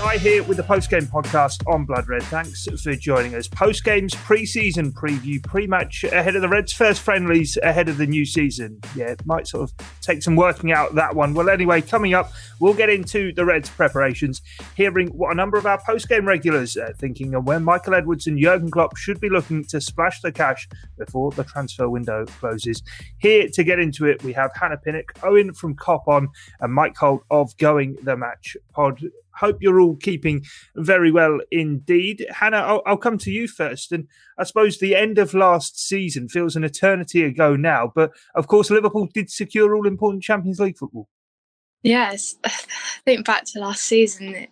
Guy here with the post game podcast on Blood Red. Thanks for joining us. Post games pre season preview, pre match ahead of the Reds' first friendlies ahead of the new season. Yeah, it might sort of take some working out that one. Well, anyway, coming up, we'll get into the Reds' preparations, hearing what a number of our post game regulars are thinking and where Michael Edwards and Jurgen Klopp should be looking to splash the cash before the transfer window closes. Here to get into it, we have Hannah Pinnock, Owen from Cop On, and Mike Holt of Going the Match Pod hope you're all keeping very well indeed. Hannah, I'll, I'll, come to you first. And I suppose the end of last season feels an eternity ago now. But of course, Liverpool did secure all important Champions League football. Yes, I think back to last season, it,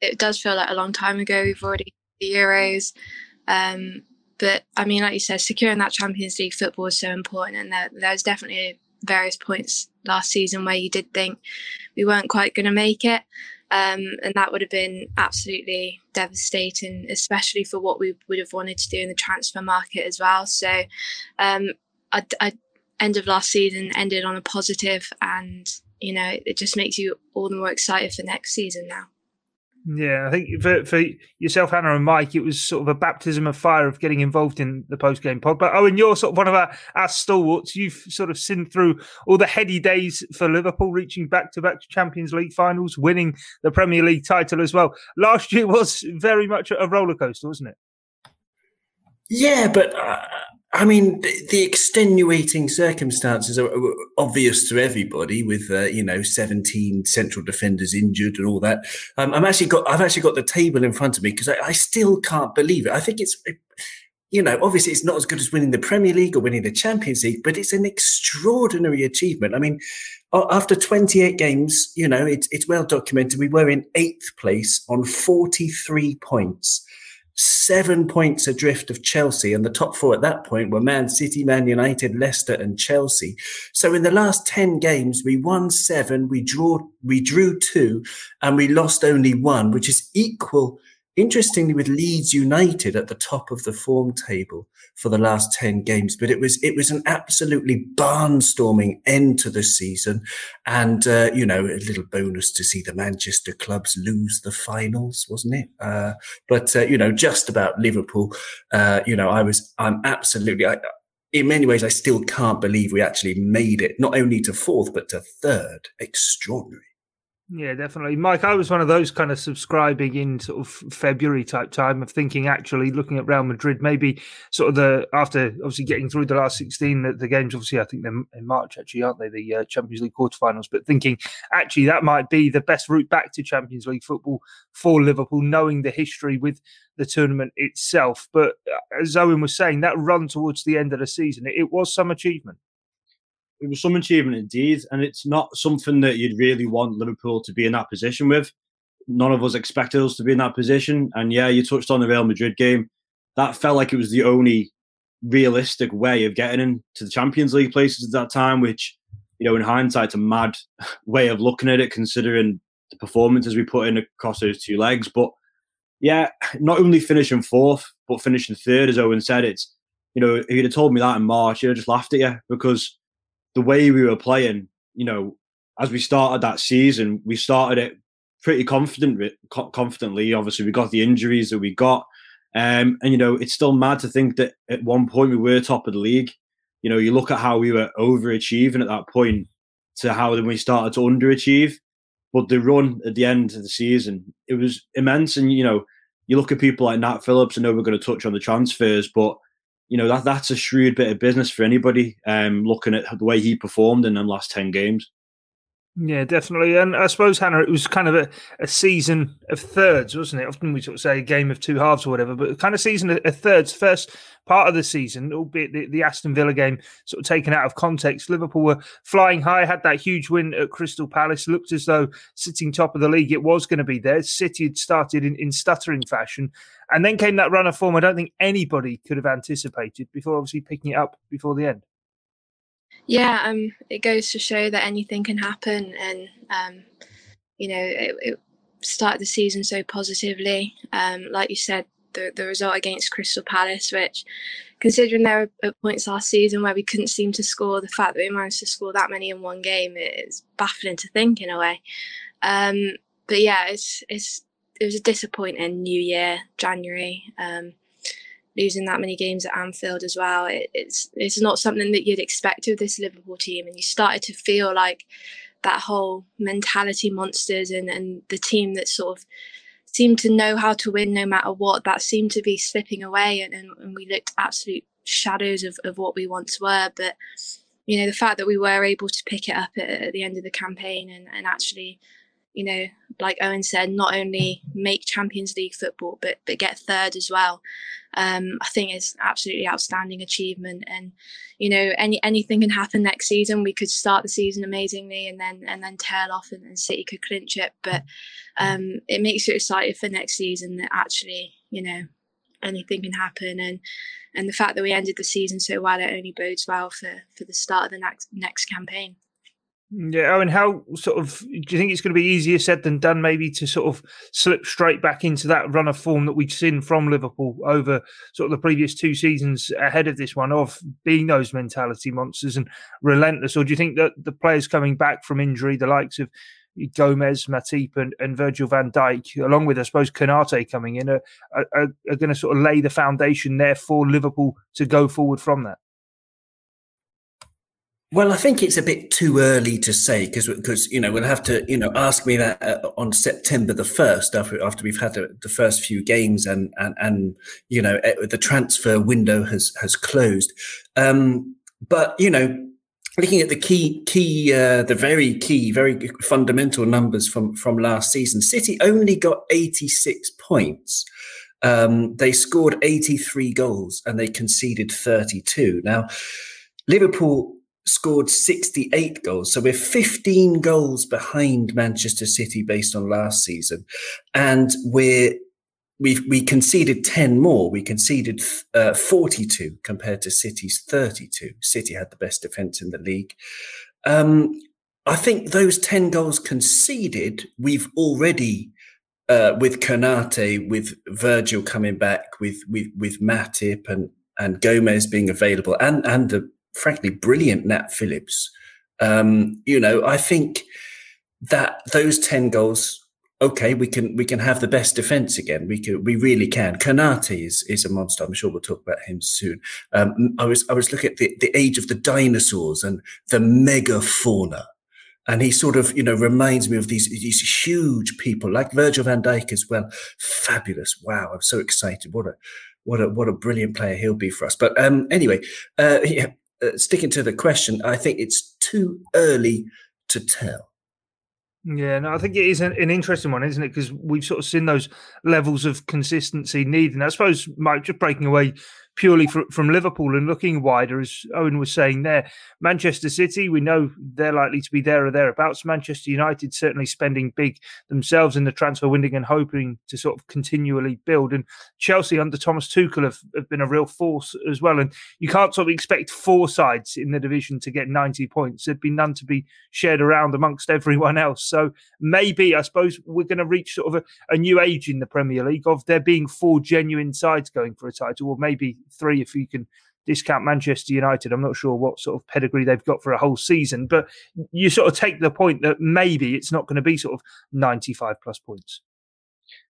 it does feel like a long time ago. We've already the Euros. Um, but I mean, like you said, securing that Champions League football is so important. And there, there's definitely various points last season where you did think we weren't quite going to make it. Um, and that would have been absolutely devastating, especially for what we would have wanted to do in the transfer market as well. So, um, I, I, end of last season ended on a positive, and you know it just makes you all the more excited for next season now. Yeah, I think for, for yourself, Hannah and Mike, it was sort of a baptism of fire of getting involved in the post game pod. But Owen, you're sort of one of our, our stalwarts. You've sort of seen through all the heady days for Liverpool, reaching back to back Champions League finals, winning the Premier League title as well. Last year was very much a roller coaster, wasn't it? Yeah, but uh, I mean, the, extenuating circumstances are obvious to everybody. With uh, you know, seventeen central defenders injured and all that. Um, I'm actually got I've actually got the table in front of me because I, I, still can't believe it. I think it's you know, obviously it's not as good as winning the Premier League or winning the Champions League, but it's an extraordinary achievement. I mean, after 28 games, you know, it's it's well documented. We were in eighth place on 43 points seven points adrift of Chelsea, and the top four at that point were Man City, Man United, Leicester, and Chelsea. So in the last ten games, we won seven, we drew we drew two, and we lost only one, which is equal interestingly with Leeds United at the top of the form table for the last 10 games but it was it was an absolutely barnstorming end to the season. And uh, you know a little bonus to see the Manchester clubs lose the finals wasn't it? Uh, but uh, you know just about Liverpool uh, you know I was I'm absolutely I, in many ways I still can't believe we actually made it not only to fourth but to third. Extraordinary yeah, definitely. Mike, I was one of those kind of subscribing in sort of February type time of thinking actually looking at Real Madrid, maybe sort of the after obviously getting through the last 16, the, the games, obviously, I think they're in March actually, aren't they? The uh, Champions League quarterfinals, but thinking actually that might be the best route back to Champions League football for Liverpool, knowing the history with the tournament itself. But uh, as Owen was saying, that run towards the end of the season, it, it was some achievement it was some achievement indeed, and it's not something that you'd really want Liverpool to be in that position with. None of us expected us to be in that position, and yeah, you touched on the Real Madrid game. That felt like it was the only realistic way of getting into the Champions League places at that time, which you know, in hindsight, it's a mad way of looking at it, considering the performances we put in across those two legs. But yeah, not only finishing fourth, but finishing third, as Owen said, it's you know, if you'd have told me that in March, you'd have just laughed at you because the way we were playing, you know, as we started that season, we started it pretty confident, confidently. Obviously, we got the injuries that we got, um, and you know, it's still mad to think that at one point we were top of the league. You know, you look at how we were overachieving at that point to how then we started to underachieve. But the run at the end of the season, it was immense. And you know, you look at people like Nat Phillips. I know we're going to touch on the transfers, but you know that that's a shrewd bit of business for anybody. Um, looking at the way he performed in the last ten games. Yeah, definitely. And I suppose, Hannah, it was kind of a, a season of thirds, wasn't it? Often we sort of say a game of two halves or whatever, but kind of season of thirds. First part of the season, albeit the, the Aston Villa game sort of taken out of context. Liverpool were flying high, had that huge win at Crystal Palace, looked as though sitting top of the league, it was going to be there. City had started in, in stuttering fashion. And then came that run of form I don't think anybody could have anticipated before obviously picking it up before the end. Yeah, um, it goes to show that anything can happen, and um, you know, it, it started the season so positively. Um, like you said, the, the result against Crystal Palace, which, considering there were points last season where we couldn't seem to score, the fact that we managed to score that many in one game is baffling to think in a way. Um, but yeah, it's it's it was a disappointing New Year, January. Um, losing that many games at Anfield as well. It, it's it's not something that you'd expect of this Liverpool team, and you started to feel like that whole mentality monsters and and the team that sort of seemed to know how to win no matter what. That seemed to be slipping away, and, and, and we looked absolute shadows of, of what we once were. But you know, the fact that we were able to pick it up at, at the end of the campaign and, and actually you know, like Owen said, not only make Champions League football, but but get third as well. Um, I think is absolutely outstanding achievement. And you know, any anything can happen next season. We could start the season amazingly, and then and then tail off, and, and City could clinch it. But um, it makes you excited for next season that actually, you know, anything can happen. And and the fact that we ended the season so well, it only bodes well for for the start of the next next campaign. Yeah, I mean, how sort of do you think it's going to be easier said than done, maybe to sort of slip straight back into that run of form that we've seen from Liverpool over sort of the previous two seasons ahead of this one, of being those mentality monsters and relentless? Or do you think that the players coming back from injury, the likes of Gomez, Matip, and, and Virgil van Dijk, along with, I suppose, Konate coming in, are, are, are going to sort of lay the foundation there for Liverpool to go forward from that? Well, I think it's a bit too early to say because because you know we'll have to you know ask me that uh, on September the first after after we've had the, the, first few games and and and you know eh, the transfer window has has closed. Um, but you know, looking at the key key uh, the very key very fundamental numbers from from last season, City only got eighty six points. Um, they scored eighty three goals and they conceded thirty two. Now, Liverpool scored 68 goals. So we're 15 goals behind Manchester City based on last season. And we're we we conceded 10 more. We conceded uh, 42 compared to City's 32. City had the best defense in the league. Um, I think those 10 goals conceded, we've already uh, with Konate, with Virgil coming back, with with with Matip and and Gomez being available, and and the frankly brilliant Nat Phillips. Um, you know, I think that those ten goals. Okay, we can we can have the best defense again. We can we really can. Konate is is a monster. I'm sure we'll talk about him soon. Um, I was I was looking at the, the age of the dinosaurs and the megafauna and he sort of you know reminds me of these these huge people like Virgil van Dijk as well. Fabulous! Wow, I'm so excited. What a what a what a brilliant player he'll be for us. But um, anyway, uh, yeah, uh, sticking to the question, I think it's too early to tell. Yeah, no, I think it is an, an interesting one, isn't it? Because we've sort of seen those levels of consistency needed. And I suppose, Mike, just breaking away purely from, from Liverpool and looking wider, as Owen was saying there. Manchester City, we know they're likely to be there or thereabouts. Manchester United certainly spending big themselves in the transfer window and hoping to sort of continually build. And Chelsea under Thomas Tuchel have, have been a real force as well. And you can't sort of expect four sides in the division to get 90 points. There'd be none to be shared around amongst everyone else. So maybe, I suppose, we're going to reach sort of a, a new age in the Premier League of there being four genuine sides going for a title, or maybe three if you can discount Manchester United. I'm not sure what sort of pedigree they've got for a whole season, but you sort of take the point that maybe it's not going to be sort of 95 plus points.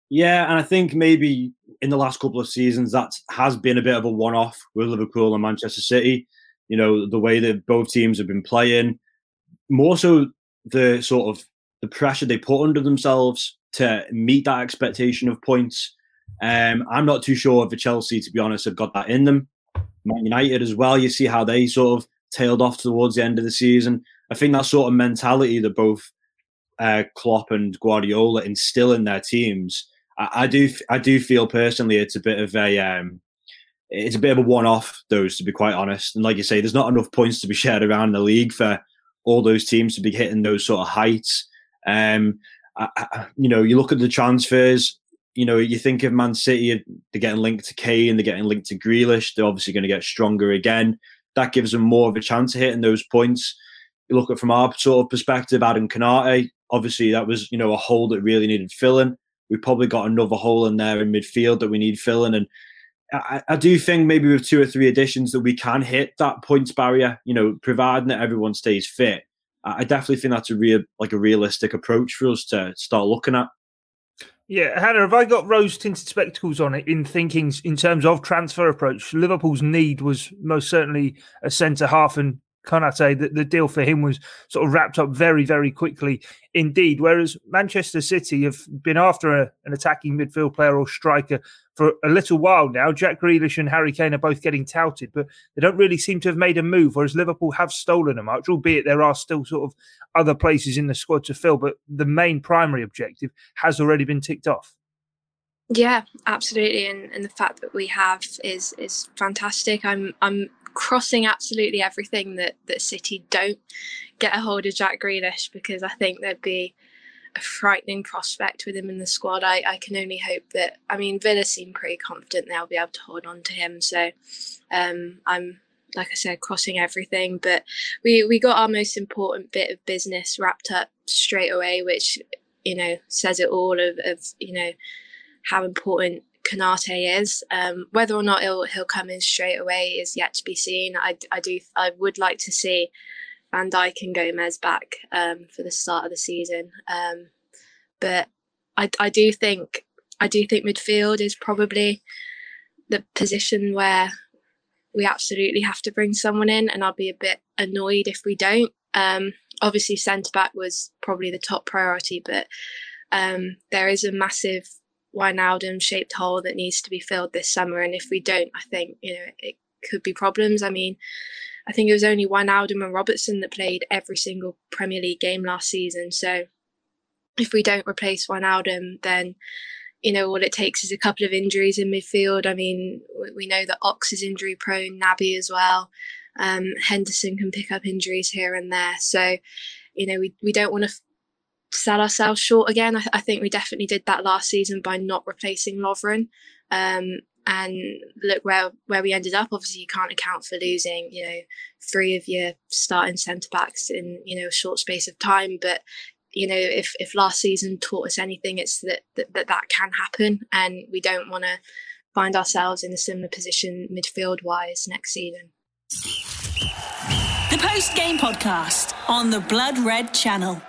Yeah, and I think maybe in the last couple of seasons that has been a bit of a one-off with Liverpool and Manchester City. You know the way that both teams have been playing, more so the sort of the pressure they put under themselves to meet that expectation of points um, I'm not too sure if the Chelsea, to be honest, have got that in them. Man United as well. You see how they sort of tailed off towards the end of the season. I think that sort of mentality that both uh, Klopp and Guardiola instill in their teams. I, I, do, I do feel personally it's a bit of a, um, it's a bit of a one-off. Those, to be quite honest, and like you say, there's not enough points to be shared around the league for all those teams to be hitting those sort of heights. Um, I, I, you know, you look at the transfers you know, you think of Man City, they're getting linked to Kane, they're getting linked to Grealish. They're obviously going to get stronger again. That gives them more of a chance of hitting those points. You look at from our sort of perspective, Adam Konate, obviously that was, you know, a hole that really needed filling. we've probably got another hole in there in midfield that we need filling. And I, I, do think maybe with two or three additions that we can hit that points barrier. You know, providing that everyone stays fit. I definitely think that's a real like a realistic approach for us to start looking at. Yeah, Hannah, have I got rose tinted spectacles on it in thinking in terms of transfer approach? Liverpool's need was most certainly a centre half, and Konate, the, the deal for him was sort of wrapped up very, very quickly indeed. Whereas Manchester City have been after a, an attacking midfield player or striker for a little while now. Jack Grealish and Harry Kane are both getting touted, but they don't really seem to have made a move. Whereas Liverpool have stolen a much, albeit there are still sort of other places in the squad to fill. But the main primary objective has already been ticked off. Yeah, absolutely, and, and the fact that we have is is fantastic. I'm I'm crossing absolutely everything that that City don't get a hold of Jack Grealish because I think there'd be a frightening prospect with him in the squad. I, I can only hope that I mean Villa seem pretty confident they'll be able to hold on to him. So um, I'm like I said, crossing everything. But we we got our most important bit of business wrapped up straight away, which you know says it all of, of you know how important Konate is. Um, whether or not he'll he'll come in straight away is yet to be seen. I, I do I would like to see Van Dijk and Gomez back um, for the start of the season, um, but I I do think I do think midfield is probably the position where we absolutely have to bring someone in, and I'll be a bit annoyed if we don't. Um, obviously, centre back was probably the top priority, but um, there is a massive Wijnaldum shaped hole that needs to be filled this summer. And if we don't, I think, you know, it could be problems. I mean, I think it was only Wijnaldum and Robertson that played every single Premier League game last season. So if we don't replace Wijnaldum, then you know, all it takes is a couple of injuries in midfield. I mean, we know that Ox is injury prone, Naby as well. Um, Henderson can pick up injuries here and there. So, you know, we, we don't want to sell ourselves short again. I, I, think we definitely did that last season by not replacing Lovren. Um, and look where where we ended up. Obviously, you can't account for losing, you know, three of your starting centre backs in you know a short space of time. But you know, if if last season taught us anything, it's that that that, that can happen, and we don't want to find ourselves in a similar position midfield wise next season. The post game podcast on the Blood Red Channel.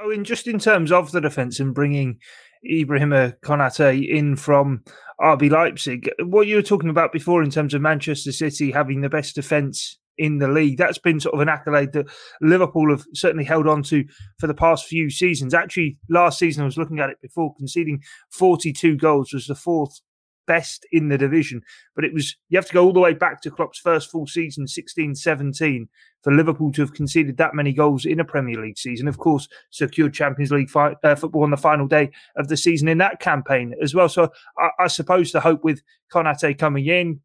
Oh, just in terms of the defence and bringing Ibrahima Konate in from RB Leipzig, what you were talking about before in terms of Manchester City having the best defence in the league, that's been sort of an accolade that Liverpool have certainly held on to for the past few seasons. Actually, last season I was looking at it before, conceding 42 goals was the fourth best in the division. But it was, you have to go all the way back to Klopp's first full season, 16 17, for Liverpool to have conceded that many goals in a Premier League season. Of course, secured Champions League fi- uh, football on the final day of the season in that campaign as well. So I, I suppose the hope with Konate coming in,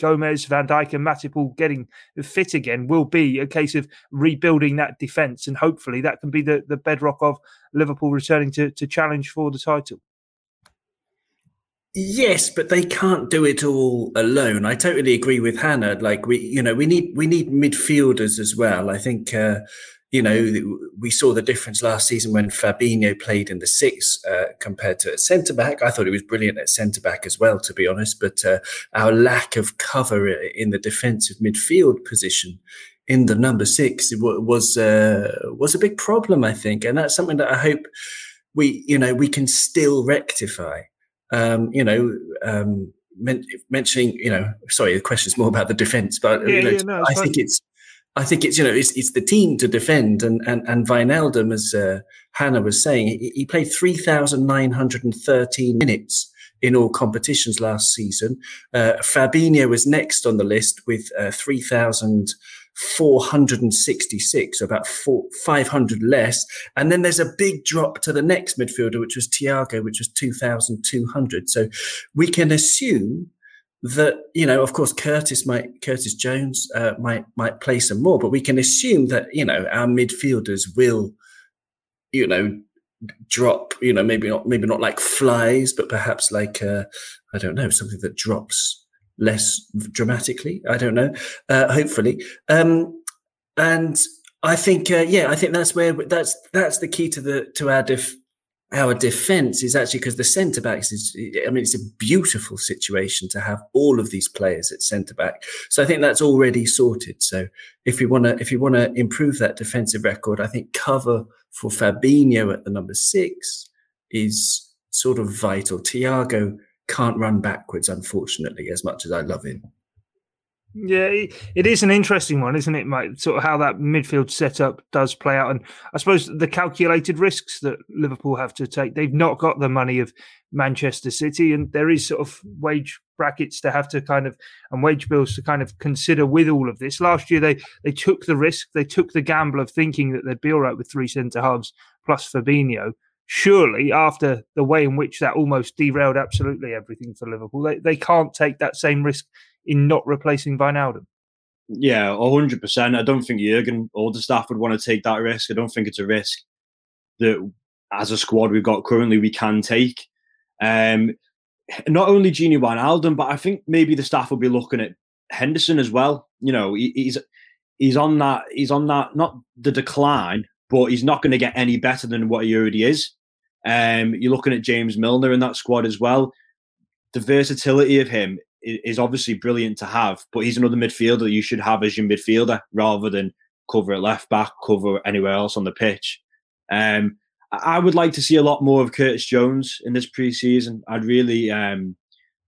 Gomez, Van Dijk, and Matip all getting fit again will be a case of rebuilding that defence, and hopefully that can be the, the bedrock of Liverpool returning to, to challenge for the title. Yes, but they can't do it all alone. I totally agree with Hannah. Like we, you know, we need we need midfielders as well. I think, uh, you know, we saw the difference last season when Fabinho played in the six uh, compared to centre back. I thought he was brilliant at centre back as well, to be honest. But uh, our lack of cover in the defensive midfield position in the number six was uh, was a big problem, I think, and that's something that I hope we, you know, we can still rectify um, you know, um, men- mentioning, you know, sorry, the question is more about the defence, but yeah, you know, yeah, no, I fine. think it's, I think it's, you know, it's, it's the team to defend, and and and Wijnaldum, as uh, Hannah was saying, he, he played three thousand nine hundred and thirteen minutes in all competitions last season. Uh, Fabinho was next on the list with uh, 3,000 466, so about four, 500 less. And then there's a big drop to the next midfielder, which was Thiago, which was 2,200. So we can assume that you know, of course, Curtis might Curtis Jones uh, might might play some more, but we can assume that you know our midfielders will, you know, drop. You know, maybe not maybe not like flies, but perhaps like uh, I don't know something that drops less dramatically. I don't know. Uh, hopefully, um, and I think, uh, yeah, I think that's where that's that's the key to the to our def, our defense is actually because the centre backs is, I mean, it's a beautiful situation to have all of these players at centre back. So I think that's already sorted. So if we want to, if you want to improve that defensive record, I think cover for Fabinho at the number six is sort of vital. Thiago can't run backwards, unfortunately, as much as I love him. Yeah, it is an interesting one, isn't it, Mike? Sort of how that midfield setup does play out. And I suppose the calculated risks that Liverpool have to take, they've not got the money of Manchester City. And there is sort of wage brackets to have to kind of, and wage bills to kind of consider with all of this. Last year, they, they took the risk, they took the gamble of thinking that they'd be all right with three centre halves plus Fabinho. Surely, after the way in which that almost derailed absolutely everything for Liverpool, they, they can't take that same risk in not replacing Wijnaldum. Yeah, hundred percent. I don't think Jurgen or the staff would want to take that risk. I don't think it's a risk that, as a squad we've got currently, we can take. Um, not only Gini Wijnaldum, but I think maybe the staff will be looking at Henderson as well. You know, he, he's he's on that he's on that not the decline, but he's not going to get any better than what he already is. Um, you're looking at James Milner in that squad as well. The versatility of him is obviously brilliant to have, but he's another midfielder you should have as your midfielder rather than cover at left back, cover anywhere else on the pitch. Um, I would like to see a lot more of Curtis Jones in this preseason. I'd really, um,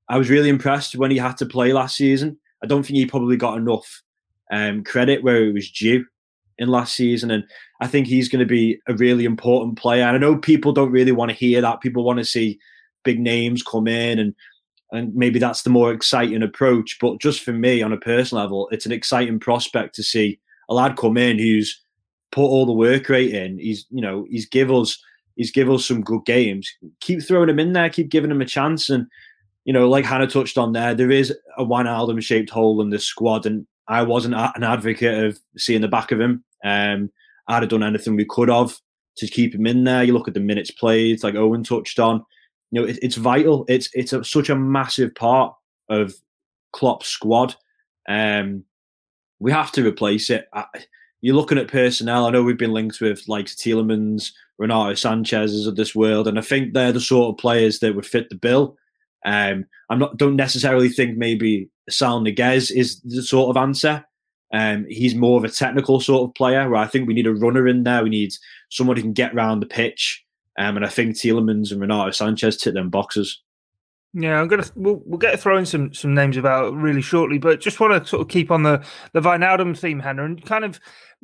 I was really impressed when he had to play last season. I don't think he probably got enough um, credit where it was due in last season, and I think he's going to be a really important player. And I know people don't really want to hear that. People want to see big names come in and and maybe that's the more exciting approach. But just for me, on a personal level, it's an exciting prospect to see a lad come in who's put all the work rate in. He's you know he's give us he's give us some good games. Keep throwing him in there. Keep giving him a chance. And you know, like Hannah touched on there, there is a Wijnaldum shaped hole in the squad, and I wasn't an advocate of seeing the back of him. Um, I'd have done anything we could have to keep him in there. You look at the minutes played, like Owen touched on you know, it, it's vital. It's it's a, such a massive part of Klopp's squad. Um, we have to replace it. I, you're looking at personnel. I know we've been linked with like Tielemans, Renato Sanches's of this world, and I think they're the sort of players that would fit the bill. Um, I'm not don't necessarily think maybe Saul Ñíguez is the sort of answer. Um, he's more of a technical sort of player where I think we need a runner in there. We need someone who can get around the pitch. Um, and I think Tielemans and Renato Sanches tick them boxes. Yeah, I'm gonna we'll, we'll get throwing some some names about really shortly, but just want to sort of keep on the the Wijnaldum theme, Hannah, and kind of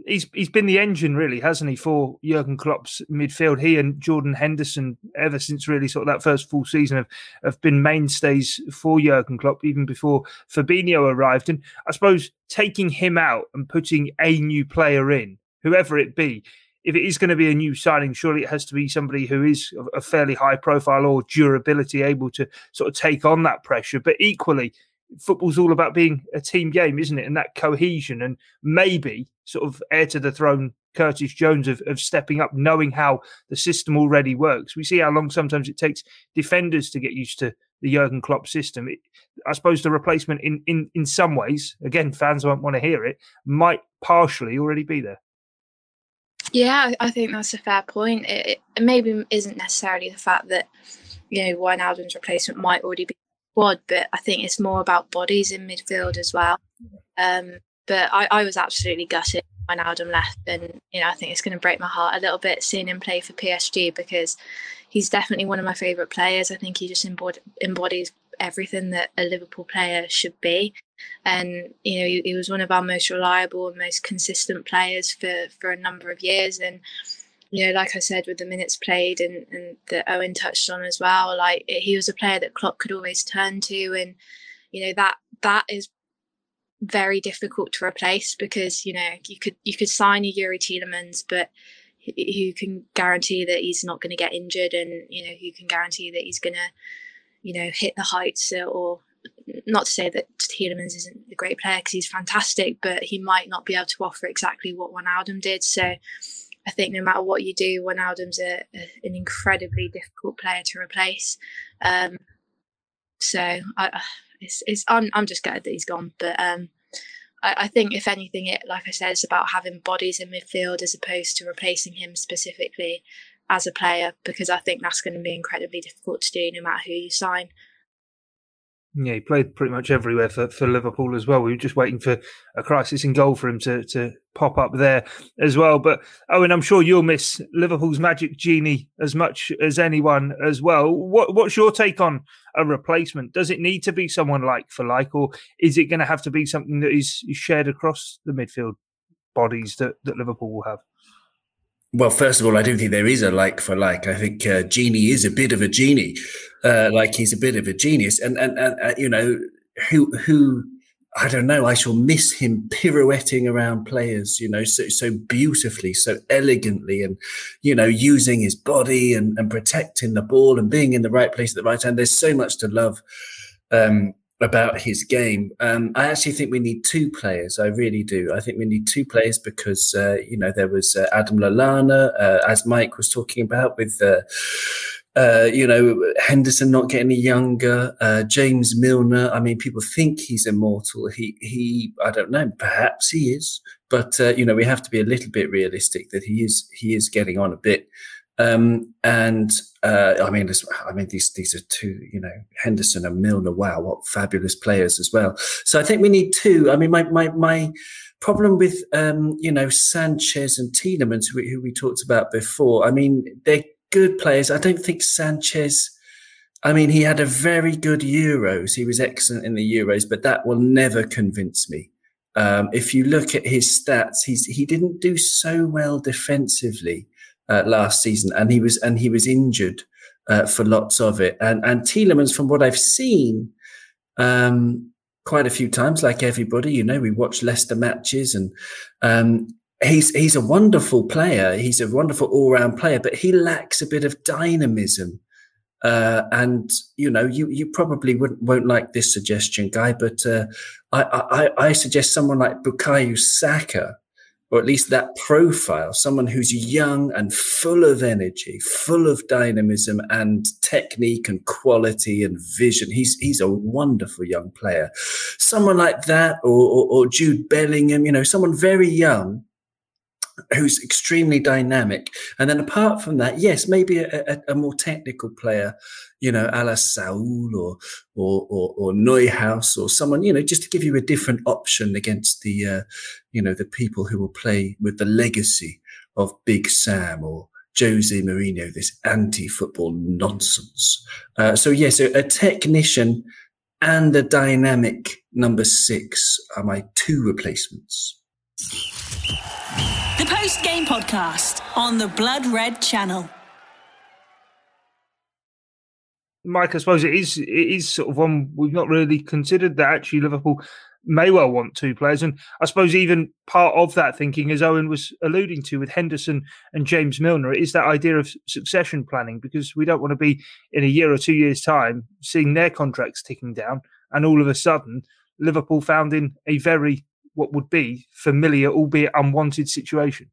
he's he's been the engine really, hasn't he, for Jurgen Klopp's midfield. He and Jordan Henderson, ever since really sort of that first full season, have have been mainstays for Jurgen Klopp, even before Fabinho arrived. And I suppose taking him out and putting a new player in, whoever it be, if it is going to be a new signing, surely it has to be somebody who is a fairly high profile or durability, able to sort of take on that pressure. But equally, football's all about being a team game, isn't it? And that cohesion and maybe sort of heir to the throne, Curtis Jones of, of stepping up, knowing how the system already works. We see how long sometimes it takes defenders to get used to the Jurgen Klopp system. It, I suppose the replacement in, in in some ways, again, fans won't want to hear it, might partially already be there. Yeah, I think that's a fair point. It, it maybe isn't necessarily the fact that you know Wijnaldum's replacement might already be squad, but I think it's more about bodies in midfield as well. Um, but I, I was absolutely gutted when Wijnaldum left, and you know I think it's going to break my heart a little bit seeing him play for PSG because he's definitely one of my favourite players. I think he just embodies everything that a Liverpool player should be. And you know, he, he, was one of our most reliable and most consistent players for for a number of years. And you know, like I said, with the minutes played and, and that Owen touched on as well, like he was a player that Klopp could always turn to, and you know that that is very difficult to replace because you know you could you could sign a Youri Tielemans, but who can guarantee that he's not going to get injured, and you know who can guarantee that he's going to you know, hit the heights or not to say that Tielemans isn't a great player because he's fantastic, but he might not be able to offer exactly what Wijnaldum did. So I think no matter what you do, Wijnaldum's a, a, an incredibly difficult player to replace. Um, so I, it's, it's, I'm, I'm just glad that he's gone, but um, I, I think if anything, it like I said, it's about having bodies in midfield as opposed to replacing him specifically as a player because I think that's going to be incredibly difficult to do no matter who you sign. Yeah, he played pretty much everywhere for, for Liverpool as well. We were just waiting for a crisis in goal for him to, to pop up there as well. But Owen, I'm sure you'll miss Liverpool's magic genie as much as anyone as well. What, what's your take on a replacement? Does it need to be someone like for like, or is it going to have to be something that is shared across the midfield bodies that, that Liverpool will have? Well, first of all, I don't think there is a like for like. I think uh, Gini is a bit of a genie, uh, like he's a bit of a genius, and and, and uh, you know who who I don't know. I shall miss him pirouetting around players, you know, so so beautifully, so elegantly, and you know, using his body and and protecting the ball and being in the right place at the right time. There's so much to love. Um, about his game. Um, I actually think we need two players. I really do. I think we need two players because uh, you know there was uh, Adam Lallana, uh, as Mike was talking about, with uh, uh, you know Henderson not getting any younger. Uh, James Milner. I mean, people think he's immortal. He he. I don't know. Perhaps he is, but you know we have to be a little bit realistic that he is he is getting on a bit. Um, and uh, I mean, I mean, these these are two, you know, Henderson and Milner. Wow, what fabulous players as well. So I think we need two. I mean, my my my problem with um, you know Sanches and Tielemans, who, who we talked about before. I mean, they're good players. I don't think Sanches. I mean, he had a very good Euros. He was excellent in the Euros, but that will never convince me. Um, if you look at his stats, he's he didn't do so well defensively uh, last season, and he was and he was injured uh, for lots of it. And and Tielemans, from what I've seen, um, quite a few times, like everybody, you know, we watch Leicester matches, and um, he's he's a wonderful player. He's a wonderful all round player, but he lacks a bit of dynamism. Uh, and you know, you you probably wouldn't won't like this suggestion, guy, but uh, I, I I suggest someone like Bukayo Saka or at least that profile, someone who's young and full of energy, full of dynamism and technique and quality and vision. He's he's a wonderful young player. Someone like that, or, or, or Jude Bellingham, you know, someone very young who's extremely dynamic. And then apart from that, yes, maybe a, a, a more technical player, you know, a la Saul or, or, or, or Neuhaus or someone, you know, just to give you a different option against the, uh, you know, the people who will play with the legacy of Big Sam or Jose Mourinho, this anti-football nonsense. Uh, so yes, a, a technician and a dynamic number six are my two replacements. The post game podcast on the Blood Red channel. Mike, I suppose it is it is sort of one we've not really considered that actually Liverpool may well want two players. And I suppose even part of that thinking, as Owen was alluding to with Henderson and James Milner, is that idea of succession planning because we don't want to be in a year or two years' time seeing their contracts ticking down and all of a sudden Liverpool found in a very what would be familiar, albeit unwanted situation?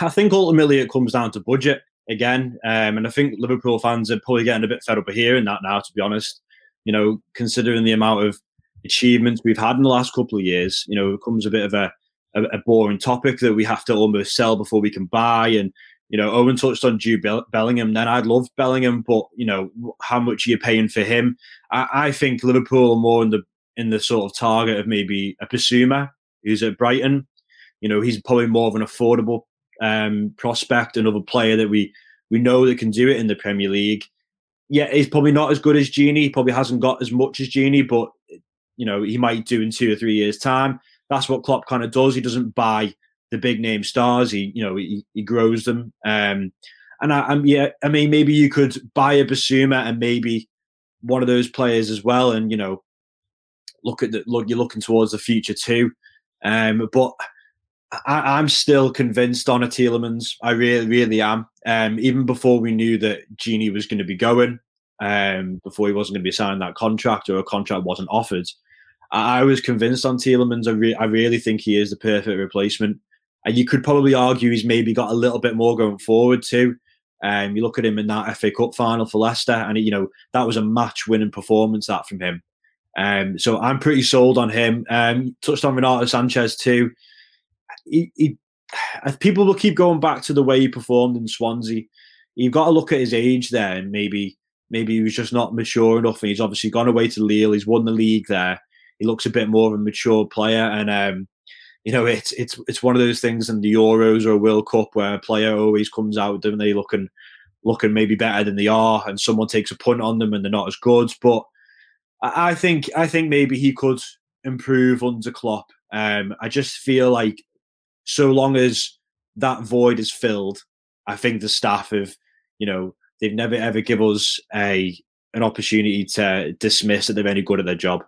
I think ultimately it comes down to budget again. Um, and I think Liverpool fans are probably getting a bit fed up of hearing that now, to be honest. You know, considering the amount of achievements we've had in the last couple of years, you know, it becomes a bit of a, a, a boring topic that we have to almost sell before we can buy. And, you know, Owen touched on Jude Bellingham. Then I'd love Bellingham, but, you know, how much are you paying for him? I, I think Liverpool are more in the in the sort of target of maybe a Bissouma who's at Brighton. You know, he's probably more of an affordable um, prospect, another player that we we know that can do it in the Premier League. Yeah, he's probably not as good as Gini. Probably hasn't got as much as Gini, but you know, he might do in two or three years' time. That's what Klopp kind of does. He doesn't buy the big name stars. He, you know, he, he grows them. Um, and I, am yeah, I mean, maybe you could buy a Bissouma and maybe one of those players as well, and you know, look at the look. You're looking towards the future too, um, but I, am still convinced on a Tielemans. I really, really am. Um, even before we knew that Gini was going to be going, um, before he wasn't going to be signing that contract or a contract wasn't offered, I, I was convinced on Tielemans. I, re- I really think he is the perfect replacement. And you could probably argue he's maybe got a little bit more going forward too. Um, you look at him in that FA Cup final for Leicester, and you know that was a match-winning performance that from him. Um, so I'm pretty sold on him. Um, touched on Renato Sanches too. He, he, people will keep going back to the way he performed in Swansea. You've got to look at his age there, and maybe maybe he was just not mature enough. And he's obviously gone away to Lille. He's won the league there. He looks a bit more of a mature player, and um, you know it's it's it's one of those things in the Euros or a World Cup where a player always comes out, don't they, looking looking maybe better than they are, and someone takes a punt on them and they're not as good. But I think I think maybe he could improve under Klopp. Um, I just feel like so long as that void is filled, I think the staff have, you know, they've never ever give us a an opportunity to dismiss that they're any good at their job.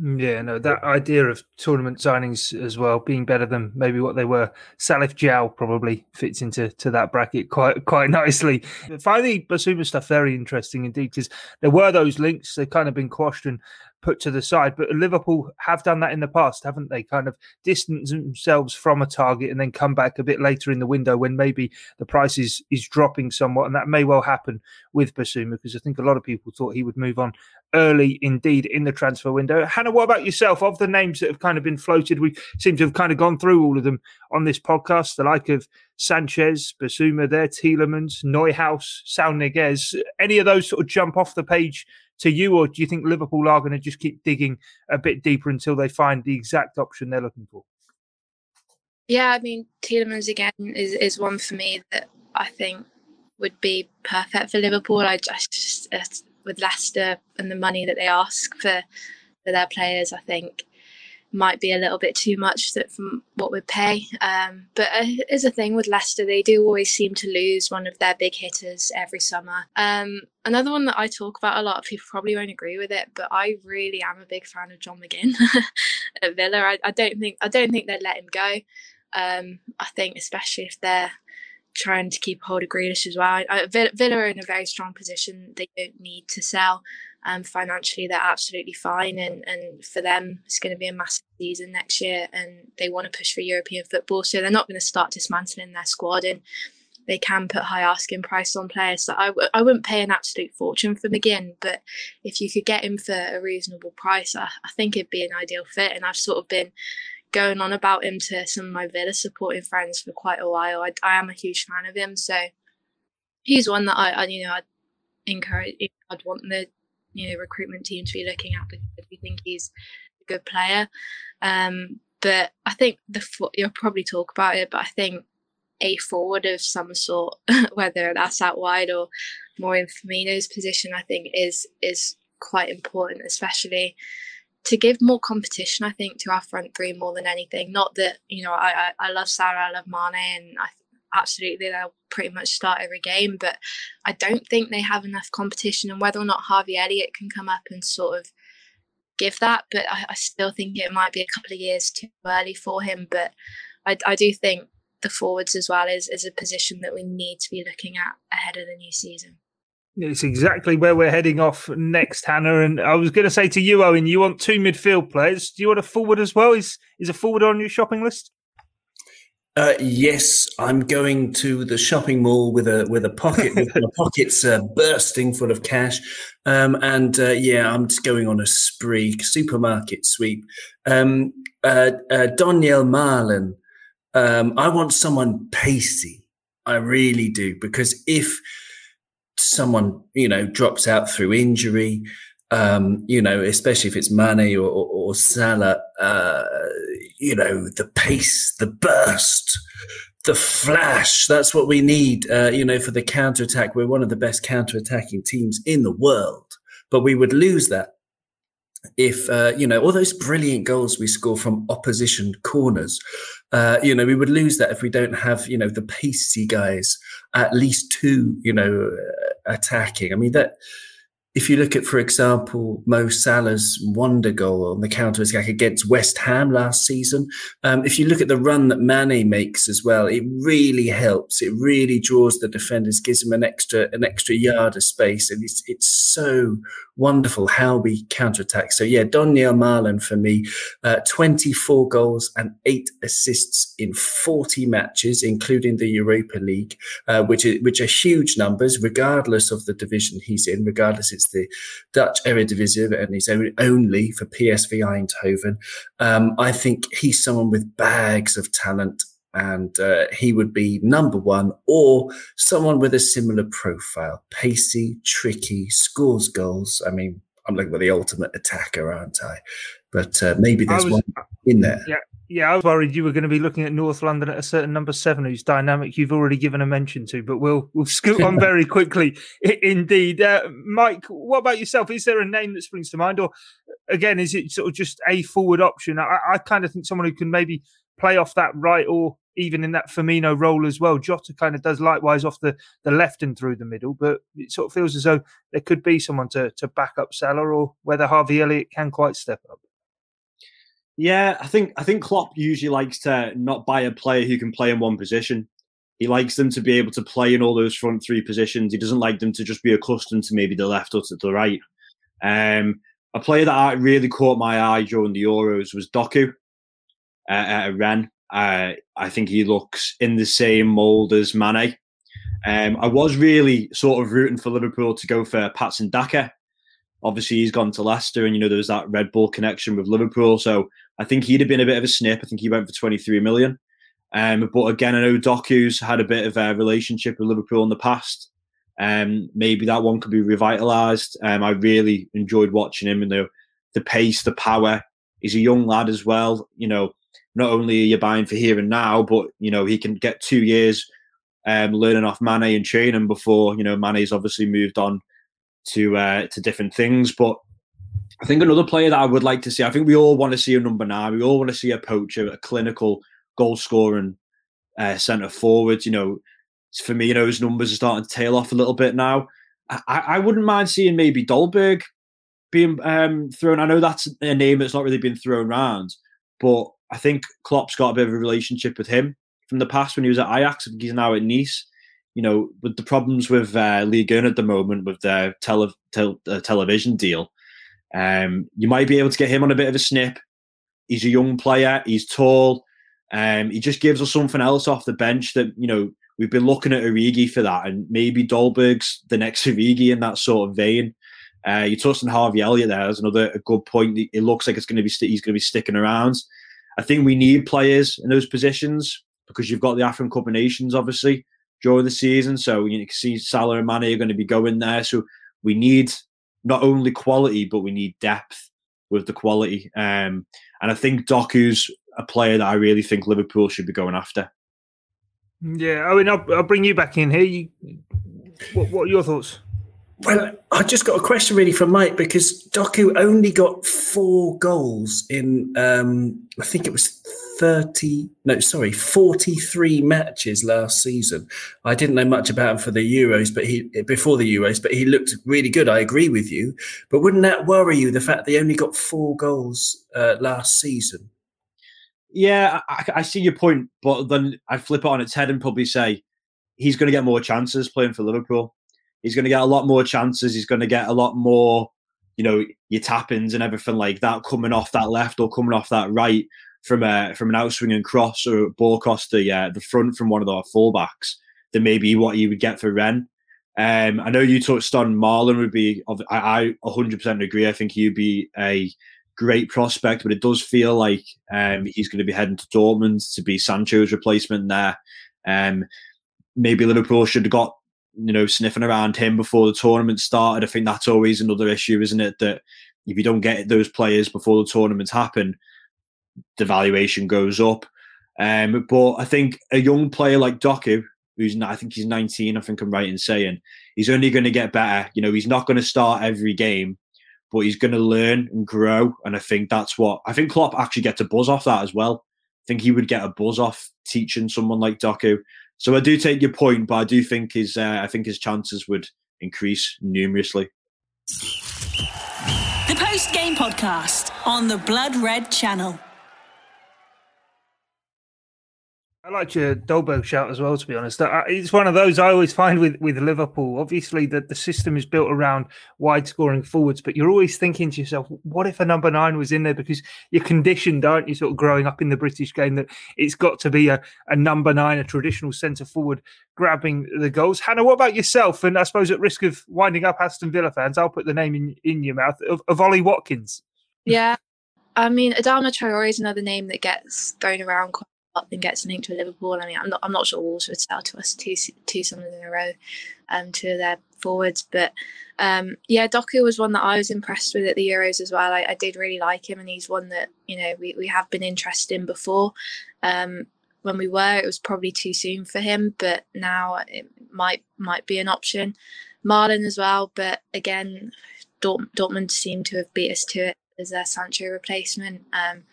Mm, yeah, no, that idea of tournament signings as well being better than maybe what they were. Salif Diao probably fits into to that bracket quite quite nicely. Finally, Bissouma stuff very interesting indeed because there were those links. They've kind of been quashed and put to the side. But Liverpool have done that in the past, haven't they? Kind of distance themselves from a target and then come back a bit later in the window when maybe the price is, is dropping somewhat. And that may well happen with Bissouma because I think a lot of people thought he would move on early indeed in the transfer window. Hannah, what about yourself? Of the names that have kind of been floated, we seem to have kind of gone through all of them on this podcast, the like of Sanches, Bissouma there, Tielemans, Neuhaus, Saul Niguez. Any of those sort of jump off the page to you, or do you think Liverpool are going to just keep digging a bit deeper until they find the exact option they're looking for? Yeah, I mean, Tielemans again is, is one for me that I think would be perfect for Liverpool. I just, uh, with Leicester and the money that they ask for for their players, I think might be a little bit too much that from what we pay. Um, but uh, is a thing with Leicester; they do always seem to lose one of their big hitters every summer. Um, another one that I talk about a lot, people probably won't agree with it, but I really am a big fan of John McGinn at Villa. I, I, don't think I don't think they'd let him go. Um, I think especially if they're trying to keep hold of Grealish as well. I, Villa are in a very strong position; they don't need to sell um, financially they're absolutely fine and, and for them it's going to be a massive season next year and they want to push for European football so they're not going to start dismantling their squad and they can put high asking price on players so I w- I wouldn't pay an absolute fortune for McGinn but if you could get him for a reasonable price I, I think it'd be an ideal fit and I've sort of been going on about him to some of my Villa supporting friends for quite a while I, I am a huge fan of him so he's one that I, I you know I'd encourage I'd want the you know recruitment team to be looking at because we think he's a good player. Um, but I think the you'll probably talk about it, but I think a forward of some sort, whether that's out wide or more in Firmino's position, I think is is quite important, especially to give more competition. I think to our front three more than anything. Not that you know I I, I love Salah, I love Mane, and I absolutely they'll pretty much start every game. But I don't think they have enough competition, and whether or not Harvey Elliott can come up and sort of give that. But I, I still think it might be a couple of years too early for him. But I, I do think the forwards as well is, is a position that we need to be looking at ahead of the new season. It's exactly where we're heading off next, Hannah. And I was going to say to you, Owen, you want two midfield players. Do you want a forward as well? Is is a forward on your shopping list? Uh, yes, I'm going to the shopping mall with a with a pocket with my pockets uh, bursting full of cash, um, and uh, yeah, I'm just going on a spree, supermarket sweep. Um, uh, uh, Donyell Malen, um, I want someone pacey. I really do because if someone you know drops out through injury, um, you know, especially if it's Mane or, or, or Salah, uh, you know, the pace, the burst, the flash. That's what we need, uh, you know, for the counter attack. We're one of the best counter attacking teams in the world, but we would lose that if uh, you know all those brilliant goals we score from opposition corners uh, you know we would lose that if we don't have you know the pacey guys at least two you know uh, attacking i mean that if you look at, for example, Mo Salah's wonder goal on the counter attack against West Ham last season, um, if you look at the run that Mane makes as well, it really helps. It really draws the defenders, gives them an extra an extra yard of space, and it's it's so wonderful how we counterattack. So yeah, Donyell Malen for me, uh, 24 goals and eight assists in 40 matches, including the Europa League, uh, which is, which are huge numbers, regardless of the division he's in, regardless is the Dutch Eredivisie, and he's only for PSV Eindhoven. Um, I think he's someone with bags of talent and uh, he would be number one or someone with a similar profile. Pacey tricky scores goals. I mean i'm looking for the ultimate attacker aren't i? But uh, maybe there's was, one in there. Yeah yeah i was worried you were going to be looking at north london at a certain number seven whose dynamic you've already given a mention to but we'll we'll scoot on very quickly. Indeed. Uh, mike what about yourself? Is there a name that springs to mind? Or again is it sort of just a forward option? I, I kind of think someone who can maybe play off that right or even in that Firmino role as well. Jota kind of does likewise off the, the left and through the middle, but it sort of feels as though there could be someone to, to back up Salah or whether Harvey Elliott can quite step up. Yeah, I think I think Klopp usually likes to not buy a player who can play in one position. He likes them to be able to play in all those front three positions. He doesn't like them to just be accustomed to maybe the left or to the right. Um, a player that really caught my eye during the Euros was Doku uh, at. Uh, I think he looks in the same mould as Mane. Um, I was really sort of rooting for Liverpool to go for Patson Daka. Obviously, he's gone to Leicester, and you know there was that Red Bull connection with Liverpool. So I think he'd have been a bit of a snip. I think he went for 23 million. Um, but again, I know Doku's had a bit of a relationship with Liverpool in the past. Um, maybe that one could be revitalised. Um, I really enjoyed watching him and the the pace, the power. He's a young lad as well. You know, not only are you buying for here and now, but you know he can get two years um, learning off Mane and training before you know Mane's obviously moved on to uh, to different things. But I think another player that I would like to see. I think we all want to see a number nine. We all want to see a poacher, a clinical goal scoring uh, centre forward. You know, his numbers are starting to tail off a little bit now. I, I wouldn't mind seeing maybe Dolberg being um, thrown. I know that's a name that's not really been thrown around, but I think Klopp's got a bit of a relationship with him from the past when he was at Ajax. I think he's now at Nice. You know, with the problems with uh, 1 at the moment with their tele- tel- uh, television deal, um, you might be able to get him on a bit of a snip. He's a young player. He's tall. Um, he just gives us something else off the bench that you know we've been looking at Origi for that, and maybe Dolberg's the next Origi in that sort of vein. Uh, you touched on Harvey Elliott there. That's another good point. It looks like it's going to be st- he's going to be sticking around. I think we need players in those positions because you've got the African Cup of Nations, obviously, during the season. So you can see Salah and Mane are going to be going there. So we need not only quality, but we need depth with the quality. Um, and I think Doku's a player that I really think Liverpool should be going after. Yeah, I mean, I'll, I'll bring you back in here. You, what, what are your thoughts? Well, I just got a question really for Mike because Doku only got four goals in, um, I think it was 30, no, sorry, 43 matches last season. I didn't know much about him for the Euros, but he, before the Euros, but he looked really good. I agree with you. But wouldn't that worry you, the fact they only got four goals uh, last season? Yeah, I, I see your point, but then I'd flip it on its head and probably say he's going to get more chances playing for Liverpool he's going to get a lot more chances. He's going to get a lot more, you know, your tap-ins and everything like that coming off that left or coming off that right from a from an outswinging cross or ball across the uh, the front from one of our fullbacks than maybe what you would get for Rennes. Um, I know you touched on Malen would be. I, I 100% agree. I think he'd be a great prospect, but it does feel like um, he's going to be heading to Dortmund to be Sancho's replacement there. Um, maybe Liverpool should have got you know, sniffing around him before the tournament started. I think that's always another issue, isn't it? That if you don't get those players before the tournaments happen, the valuation goes up. Um, but I think a young player like Doku, who's I think he's 19, I think I'm right in saying, he's only going to get better. You know, he's not going to start every game, but he's going to learn and grow. And I think that's what I think Klopp actually gets a buzz off that as well. I think he would get a buzz off teaching someone like Doku. So I do take your point, but I do think his uh, I think his chances would increase numerously. The post game podcast on the Blood Red channel. I like your Dolberg shout as well. To be honest, it's one of those I always find with with Liverpool. Obviously, that the system is built around wide scoring forwards, but you're always thinking to yourself, "What if a number nine was in there?" Because you're conditioned, aren't you, sort of growing up in the British game, that it's got to be a, a number nine, a traditional centre forward, grabbing the goals. Hannah, what about yourself? And I suppose at risk of winding up Aston Villa fans, I'll put the name in in your mouth of, of Ollie Watkins. Yeah, I mean, Adama Traore is another name that gets thrown around quite and gets linked to Liverpool. I mean, I'm not I'm not sure Wolves would sell to us two two summers in a row, um, to their forwards. But um, yeah, Doku was one that I was impressed with at the Euros as well. I, I did really like him, and he's one that you know we, we have been interested in before. Um, when we were, it was probably too soon for him, but now it might might be an option. Malen as well, but again, Dort- Dortmund seem to have beat us to it as their Sancho replacement. Um,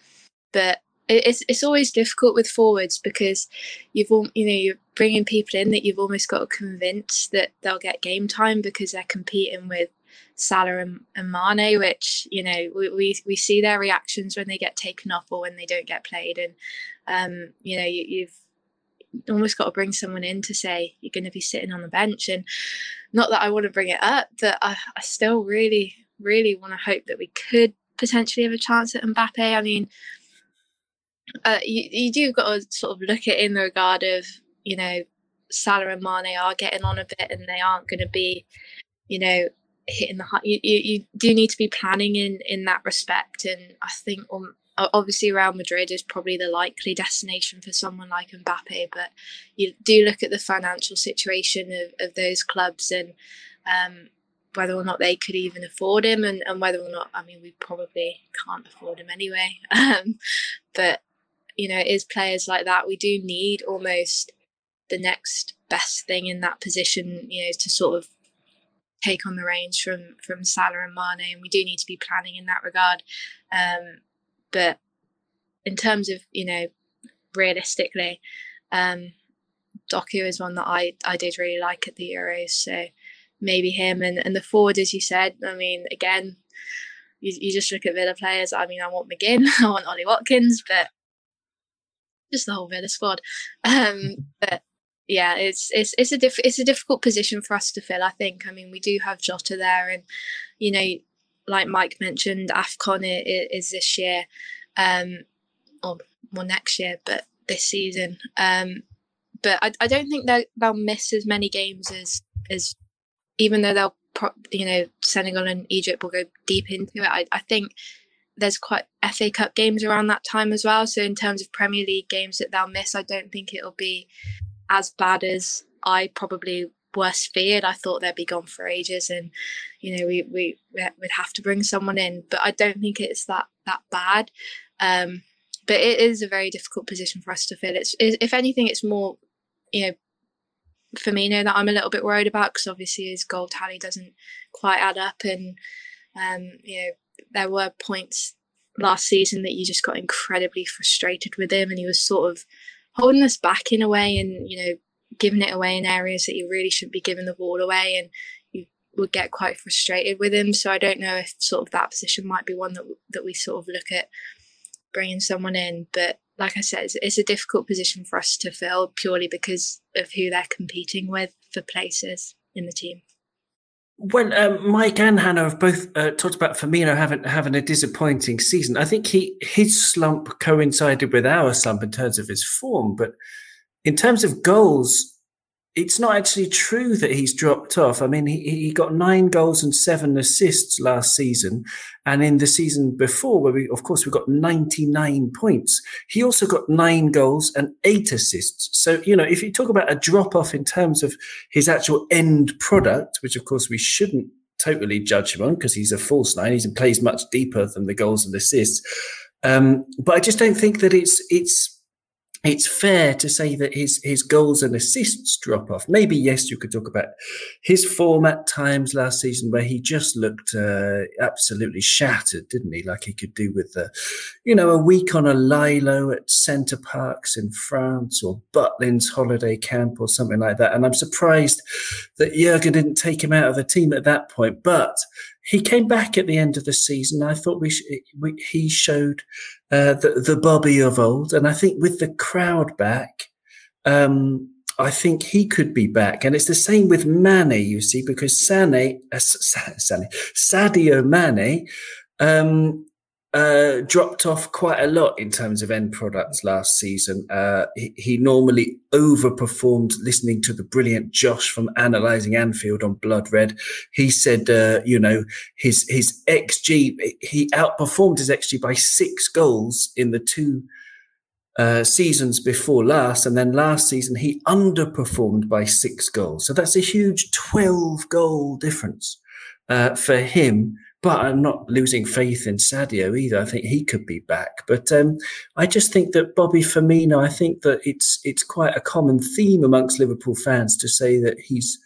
but it's it's always difficult with forwards because you've all you know you're bringing people in that you've almost got to convince that they'll get game time because they're competing with Salah and, and Mane, which you know we, we we see their reactions when they get taken off or when they don't get played, and um, you know you, you've almost got to bring someone in to say you're going to be sitting on the bench, and not that I want to bring it up, but I, I still really really want to hope that we could potentially have a chance at Mbappe. I mean uh, you, you do got to sort of look at it in the regard of you know Salah and Mane are getting on a bit and they aren't going to be you know hitting the high. You, you, you do need to be planning in in that respect and I think um, obviously Real Madrid is probably the likely destination for someone like Mbappe but you do look at the financial situation of, of those clubs and um, whether or not they could even afford him and, and whether or not I mean we probably can't afford him anyway um, but you know, it is players like that. We do need almost the next best thing in that position, you know, to sort of take on the reins from from Salah and Mane, and we do need to be planning in that regard. Um, but in terms of you know, realistically, um, Doku is one that I I did really like at the Euros, so maybe him and and the forward, as you said. I mean, again. You, you just look at Villa players. I mean, I want McGinn, I want Ollie Watkins, but just the whole Villa squad. Um, but yeah, it's it's it's a diff- it's a difficult position for us to fill. I think. I mean, we do have Jota there, and you know, like Mike mentioned, Afcon is, is this year, um, or next year, but this season. Um, but I, I don't think they'll miss as many games as as even though they'll you know Senegal and Egypt will go deep into it. I, I think there's quite FA Cup games around that time as well. So in terms of Premier League games that they'll miss, I don't think it'll be as bad as I probably worst feared. I thought they'd be gone for ages, and you know we we would have to bring someone in. But I don't think it's that that bad. Um, but it is a very difficult position for us to fill. It's if anything, it's more you know Firmino that I'm a little bit worried about because obviously his goal tally doesn't quite add up, and um, you know there were points last season that you just got incredibly frustrated with him, and he was sort of holding us back in a way, and you know, giving it away in areas that you really shouldn't be giving the ball away, and you would get quite frustrated with him. So I don't know if sort of that position might be one that that we sort of look at bringing someone in, but like I said, it's, it's a difficult position for us to fill purely because of who they're competing with for places in the team. Well, um, Mike and Hannah have both uh, talked about Firmino having having a disappointing season. I think he his slump coincided with our slump in terms of his form, but in terms of goals, it's not actually true that he's dropped off. I mean, he, he got nine goals and seven assists last season. And in the season before, where we, of course, we got 99 points, he also got nine goals and eight assists. So, you know, if you talk about a drop off in terms of his actual end product, which of course we shouldn't totally judge him on because he's a false nine, he plays much deeper than the goals and assists. Um, but I just don't think that it's, it's, it's fair to say that his his goals and assists drop off. Maybe yes, you could talk about his form at times last season where he just looked uh, absolutely shattered, didn't he? Like he could do with the, you know, a week on a lilo at Center Parcs in France or Butlin's holiday camp or something like that. And I'm surprised that Jurgen didn't take him out of the team at that point. But he came back at the end of the season. I thought we, sh- we he showed uh, the the Bobby of old, and I think with the crowd back, Um, I think he could be back. And it's the same with Mane, you see, because Sane, uh, Sane Sadio Mane um, uh, dropped off quite a lot in terms of end products last season. Uh, he, he, normally overperformed listening to the brilliant Josh from Analyzing Anfield on Blood Red. He said, uh, you know, his, his XG, he outperformed his XG by six goals in the two uh, seasons before last, and then last season he underperformed by six goals. So that's a huge 12 goal difference uh, for him. But I'm not losing faith in Sadio either. I think he could be back. But um, I just think that Bobby Firmino, I think that it's it's quite a common theme amongst Liverpool fans to say that he's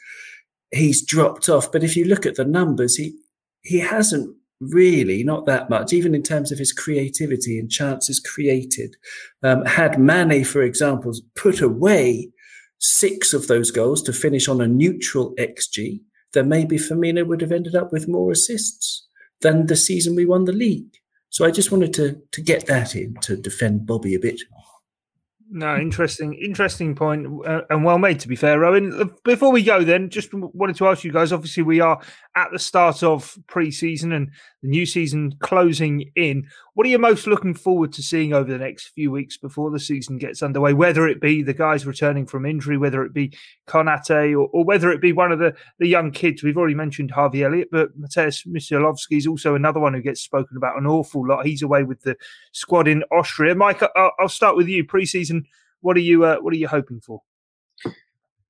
he's dropped off. But if you look at the numbers, he he hasn't really not that much, even in terms of his creativity and chances created. Um, had Mane, for example, put away six of those goals to finish on a neutral XG, then maybe Firmino would have ended up with more assists than the season we won the league. So I just wanted to to get that in to defend Bobby a bit. No, interesting, interesting point, uh, and well made. To be fair, Rowan. Before we go, then, just wanted to ask you guys. Obviously, we are at the start of pre-season and the new season closing in. What are you most looking forward to seeing over the next few weeks before the season gets underway? Whether it be the guys returning from injury, whether it be Konate, or, or whether it be one of the, the young kids. We've already mentioned Harvey Elliott, but Mateusz Musialowski is also another one who gets spoken about an awful lot. He's away with the squad in Austria. Mike, I'll, I'll start with you. Pre-season, what are you uh, what are you hoping for?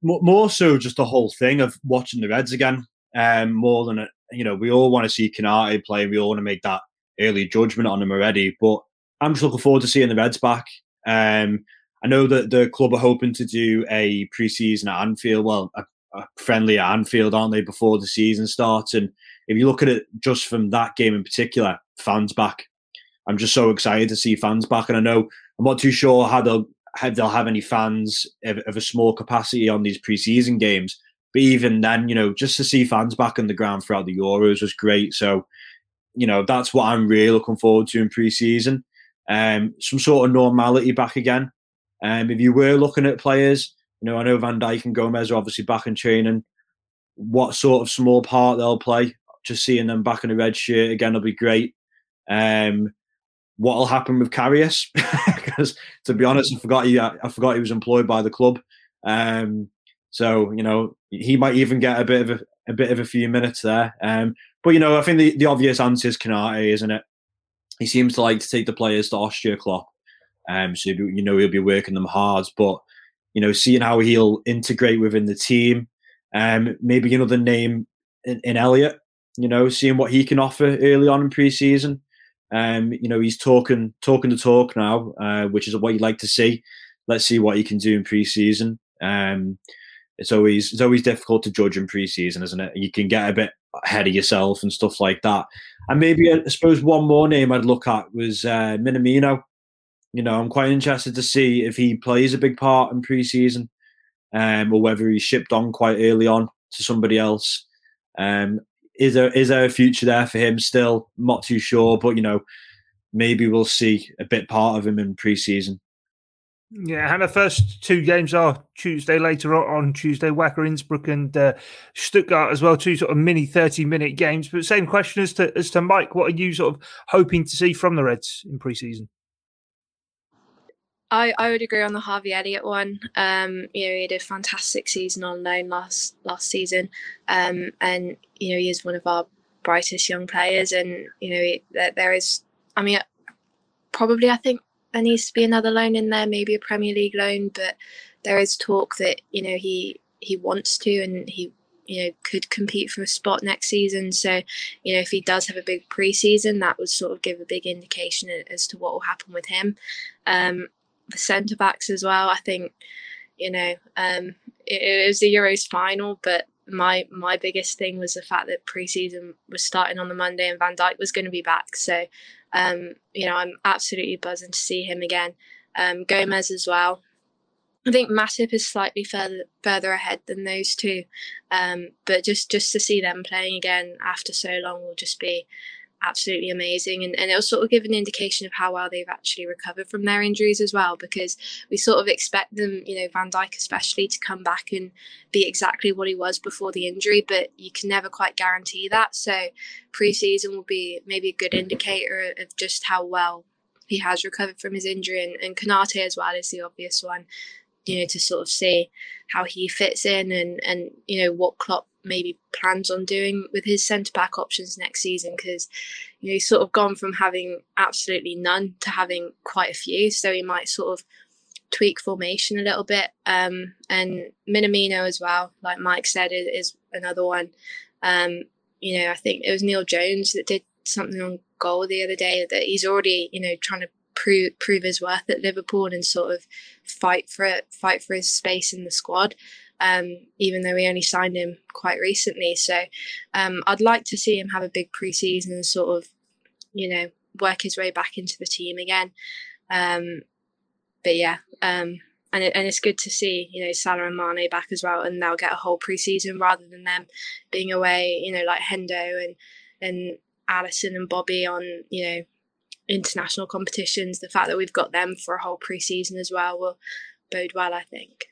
More so, just the whole thing of watching the Reds again. Um, more than you know, we all want to see Konate play. We all want to make that early judgment on him already. But I'm just looking forward to seeing the Reds back. Um, I know that the club are hoping to do a preseason at Anfield, well, a, a, friendly at Anfield, aren't they, before the season starts? And if you look at it just from that game in particular, fans back. I'm just so excited to see fans back, and I know I'm not too sure how they'll how they'll have any fans of, of a small capacity on these preseason games. But even then, you know, just to see fans back on the ground throughout the Euros was great. So you know, that's what I'm really looking forward to in pre-season. Um, some sort of normality back again. Um, if you were looking at players, you know, I know Van Dijk and Gomez are obviously back in training. What sort of small part they'll play? Just seeing them back in a red shirt again will be great. Um, what'll happen with Karius? Because to be honest, I forgot he I forgot he was employed by the club. Um, so you know he might even get a bit of a, a bit of a few minutes there. Um, but you know, I think the, the obvious answer is Konate, isn't it? He seems to like to take the players to Austria Klopp. Um, so you know he'll be working them hard, but you know, seeing how he'll integrate within the team, um, maybe another name in, in Elliott. You know, seeing what he can offer early on in pre-season. Um, you know, he's talking talking the talk now, uh, which is what you'd like to see. Let's see what he can do in pre-season. Um, it's always it's always difficult to judge in pre-season, isn't it? You can get a bit ahead of yourself and stuff like that. And maybe I suppose one more name I'd look at was uh, Minamino. You know, I'm quite interested to see if he plays a big part in pre-season, um, or whether he's shipped on quite early on to somebody else. Um, is there is there a future there for him still? not too sure, but you know, maybe we'll see a bit part of him in pre-season. Yeah, and the first two games are Tuesday later on Tuesday, Wacker Innsbruck and uh, Stuttgart as well. Two sort of mini thirty-minute games. But same question as to as to Mike. What are you sort of hoping to see from the Reds in pre-season? I, I would agree on the Harvey Elliott one. Um, you know, he had a fantastic season on loan last last season, um, and you know he is one of our brightest young players. And you know, he, there, there is, I mean, probably I think there needs to be another loan in there, maybe a Premier League loan. But there is talk that you know he he wants to and he you know could compete for a spot next season. So you know if he does have a big preseason, that would sort of give a big indication as to what will happen with him. Um, centre backs as well. I think you know um, it, it was the Euros final, but my my biggest thing was the fact that preseason was starting on the Monday and Van Dijk was going to be back. So um, you know, I'm absolutely buzzing to see him again. Um, Gomez as well. I think Matip is slightly further further ahead than those two, um, but just just to see them playing again after so long will just be absolutely amazing. And, and it'll sort of give an indication of how well they've actually recovered from their injuries as well, because we sort of expect them, you know, Van Dijk especially, to come back and be exactly what he was before the injury, but you can never quite guarantee that. So preseason will be maybe a good indicator of just how well he has recovered from his injury. And, and as well is the obvious one, you know, to sort of see how he fits in and, and you know, what Klopp maybe plans on doing with his centre back options next season because you know he's sort of gone from having absolutely none to having quite a few so he might sort of tweak formation a little bit. Um, and Minamino as well like Mike said is, another one. Um, you know I think it was Neil Jones that did something on goal the other day that he's already you know trying to prove prove his worth at Liverpool and sort of fight for it fight for his space in the squad um, even though we only signed him quite recently. So um, I'd like to see him have a big preseason and sort of, you know, work his way back into the team again. Um, but yeah, um, and it, and it's good to see you know Salah and Mane back as well, and they'll get a whole preseason rather than them being away. You know, like Hendo and and Alisson and Bobby on you know international competitions. The fact that we've got them for a whole preseason as well will bode well, I think.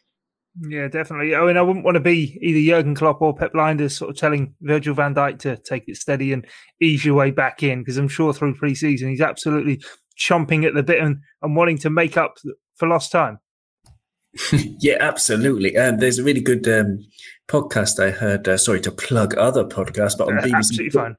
Yeah, definitely. I mean, I wouldn't want to be either Jurgen Klopp or Pep Lijnders sort of telling Virgil van Dijk to take it steady and ease your way back in because I'm sure through pre-season he's absolutely chomping at the bit and, and wanting to make up for lost time. yeah, absolutely. And um, there's a really good um, podcast I heard. Uh, sorry to plug other podcasts, but on uh, BBC.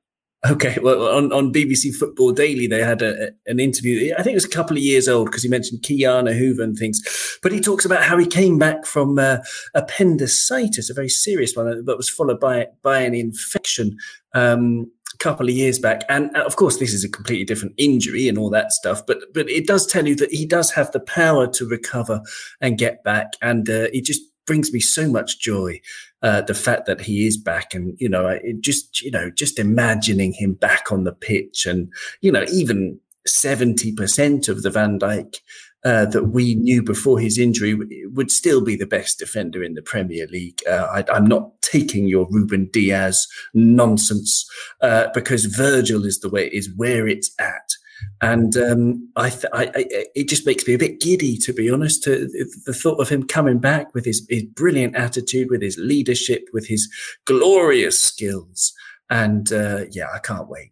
Okay, well, on, on BBC Football Daily, they had a, an interview. I think it was a couple of years old because he mentioned Ki-Jana Hoever and things. But he talks about how he came back from uh, appendicitis, a very serious one, but was followed by by an infection um, a couple of years back. And uh, of course, this is a completely different injury and all that stuff. But but it does tell you that he does have the power to recover and get back. And uh, it just brings me so much joy uh, the fact that he is back and you know it just you know just imagining him back on the pitch and you know even 70% of the Van Dijk uh, that we knew before his injury would still be the best defender in the Premier League. Uh, I, am not taking your Ruben Dias nonsense uh, because Virgil is the way is where it's at. And um, I, th- I, I, it just makes me a bit giddy, to be honest. To the thought of him coming back with his, his brilliant attitude, with his leadership, with his glorious skills, and uh, yeah, I can't wait.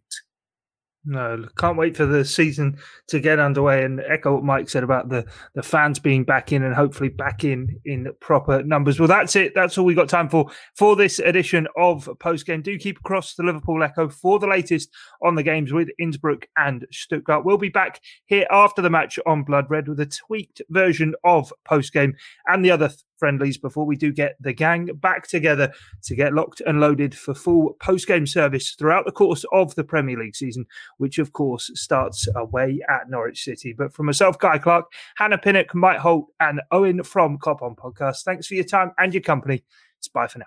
No, can't wait for the season to get underway and echo what Mike said about the, the fans being back in and hopefully back in in proper numbers. Well, that's it. That's all we got time for for this edition of Post Game. Do keep across the Liverpool Echo for the latest on the games with Innsbruck and Stuttgart. We'll be back here after the match on Blood Red with a tweaked version of Post Game and the other friendlies before we do get the gang back together to get locked and loaded for full post game service throughout the course of the Premier League season, which of course starts away at Norwich City. But from myself, Guy Clark, Hannah Pinnock, Mike Holt, and Owen from Cop On Podcast, thanks for your time and your company. It's bye for now.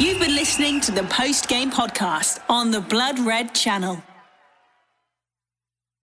You've been listening to the post game podcast on the Blood Red channel.